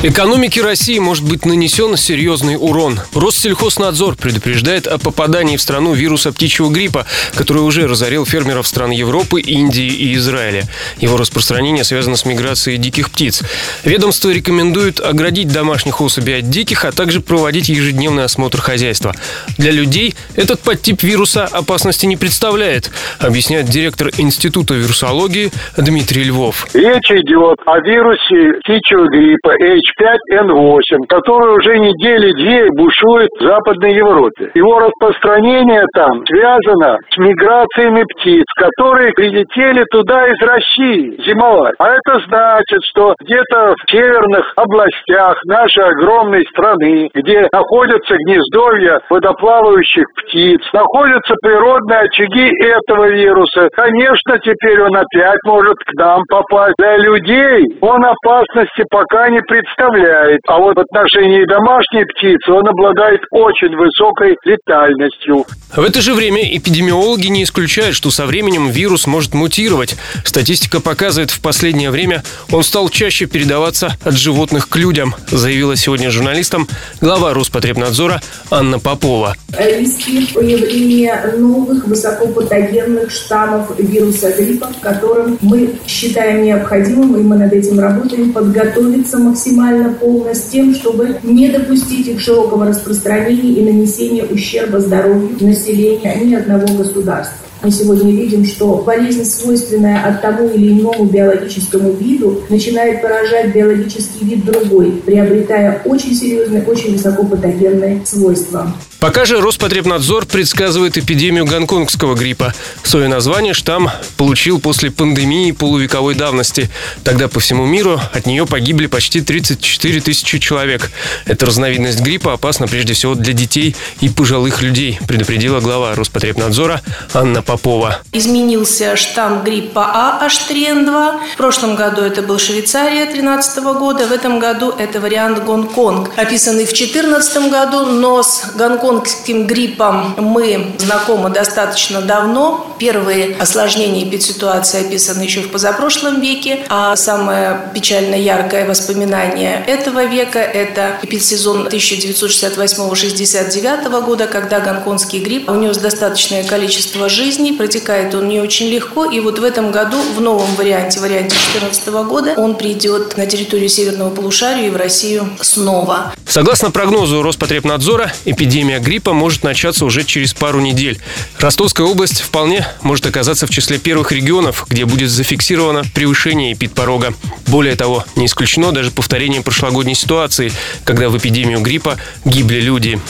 Экономике России может быть нанесен серьезный урон. Россельхознадзор предупреждает о попадании в страну вируса птичьего гриппа, который уже разорил фермеров стран Европы, Индии и Израиля. Его распространение связано с миграцией диких птиц. Ведомство рекомендует оградить домашних особей от диких, а также проводить ежедневный осмотр хозяйства. Для людей этот подтип вируса опасности не представляет, объясняет директор Института вирусологии Дмитрий Львов. Речь идет о вирусе птичьего гриппа H H5N8, который уже недели две бушует в Западной Европе. Его распространение там связано с миграциями птиц, которые прилетели туда из России зимовать. А это значит, что где-то в северных областях нашей огромной страны, где находятся гнездовья водоплавающих птиц, находятся природные очаги этого вируса. Конечно, теперь он опять может к нам попасть. Для людей он опасности пока не представляет представляет. А вот в отношении домашней птицы он обладает очень высокой летальностью. В это же время эпидемиологи не исключают, что со временем вирус может мутировать. Статистика показывает, в последнее время он стал чаще передаваться от животных к людям, заявила сегодня журналистам глава Роспотребнадзора Анна Попова. Риски появления новых высокопатогенных штаммов вируса гриппа, которым мы считаем необходимым, и мы над этим работаем, подготовиться максимально максимально полно с тем, чтобы не допустить их широкого распространения и нанесения ущерба здоровью населения ни одного государства. Мы сегодня видим, что болезнь, свойственная от тому или иному биологическому виду, начинает поражать биологический вид другой, приобретая очень серьезные, очень высокопатогенные свойства. Пока же Роспотребнадзор предсказывает эпидемию гонконгского гриппа. Свое название штамм получил после пандемии полувековой давности. Тогда по всему миру от нее погибли почти 34 тысячи человек. Эта разновидность гриппа опасна прежде всего для детей и пожилых людей, предупредила глава Роспотребнадзора Анна Попова. Изменился штамм гриппа А H3N2. В прошлом году это был Швейцария 2013 года, в этом году это вариант Гонконг, описанный в 2014 году, но с гонконгским гриппом мы знакомы достаточно давно. Первые осложнения эпидситуации описаны еще в позапрошлом веке, а самое печально яркое воспоминание этого века – это эпидсезон 1968-69 года, когда гонконгский грипп унес достаточное количество жизней, протекает он не очень легко, и вот в этом году в новом варианте, варианте 2014 года, он придет на территорию северного полушария и в Россию снова. Согласно прогнозу Роспотребнадзора, эпидемия гриппа может начаться уже через пару недель. Ростовская область вполне может оказаться в числе первых регионов, где будет зафиксировано превышение эпидпорога. Более того, не исключено даже повторение прошлогодней ситуации, когда в эпидемию гриппа гибли люди.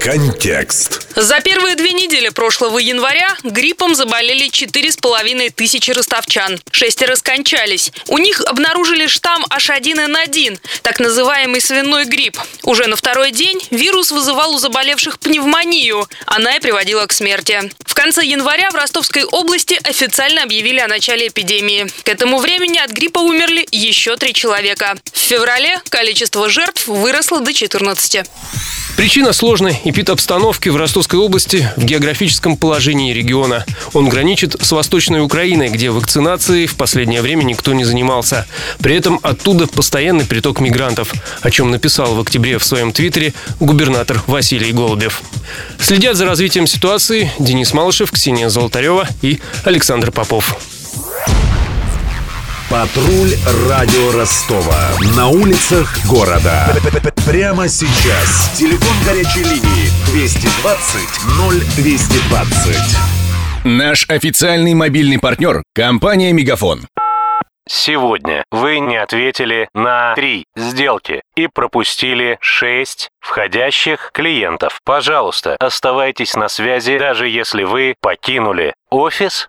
Контекст. За первые две недели прошлого января гриппом заболели четыре с половиной тысячи ростовчан. Шестеро скончались. У них обнаружили штамм H1N1, так называемый свиной грипп. Уже на второй день вирус вызывал у заболевших пневмонию. Она и приводила к смерти. В конце января в Ростовской области официально объявили о начале эпидемии. К этому времени от гриппа умерли еще три человека. В феврале количество жертв выросло до 14. Причина сложной эпидобстановки в Ростовской области в географическом положении региона. Он граничит с Восточной Украиной, где вакцинацией в последнее время никто не занимался. При этом оттуда постоянный приток мигрантов, о чем написал в октябре в своем твиттере губернатор Василий Голубев. Следят за развитием ситуации Денис Малышев, Ксения Золотарева и Александр Попов. Патруль радио Ростова. На улицах города. Прямо сейчас. Телефон горячей линии 220 0220. Наш официальный мобильный партнер – компания «Мегафон». Сегодня вы не ответили на три сделки и пропустили 6 входящих клиентов. Пожалуйста, оставайтесь на связи, даже если вы покинули офис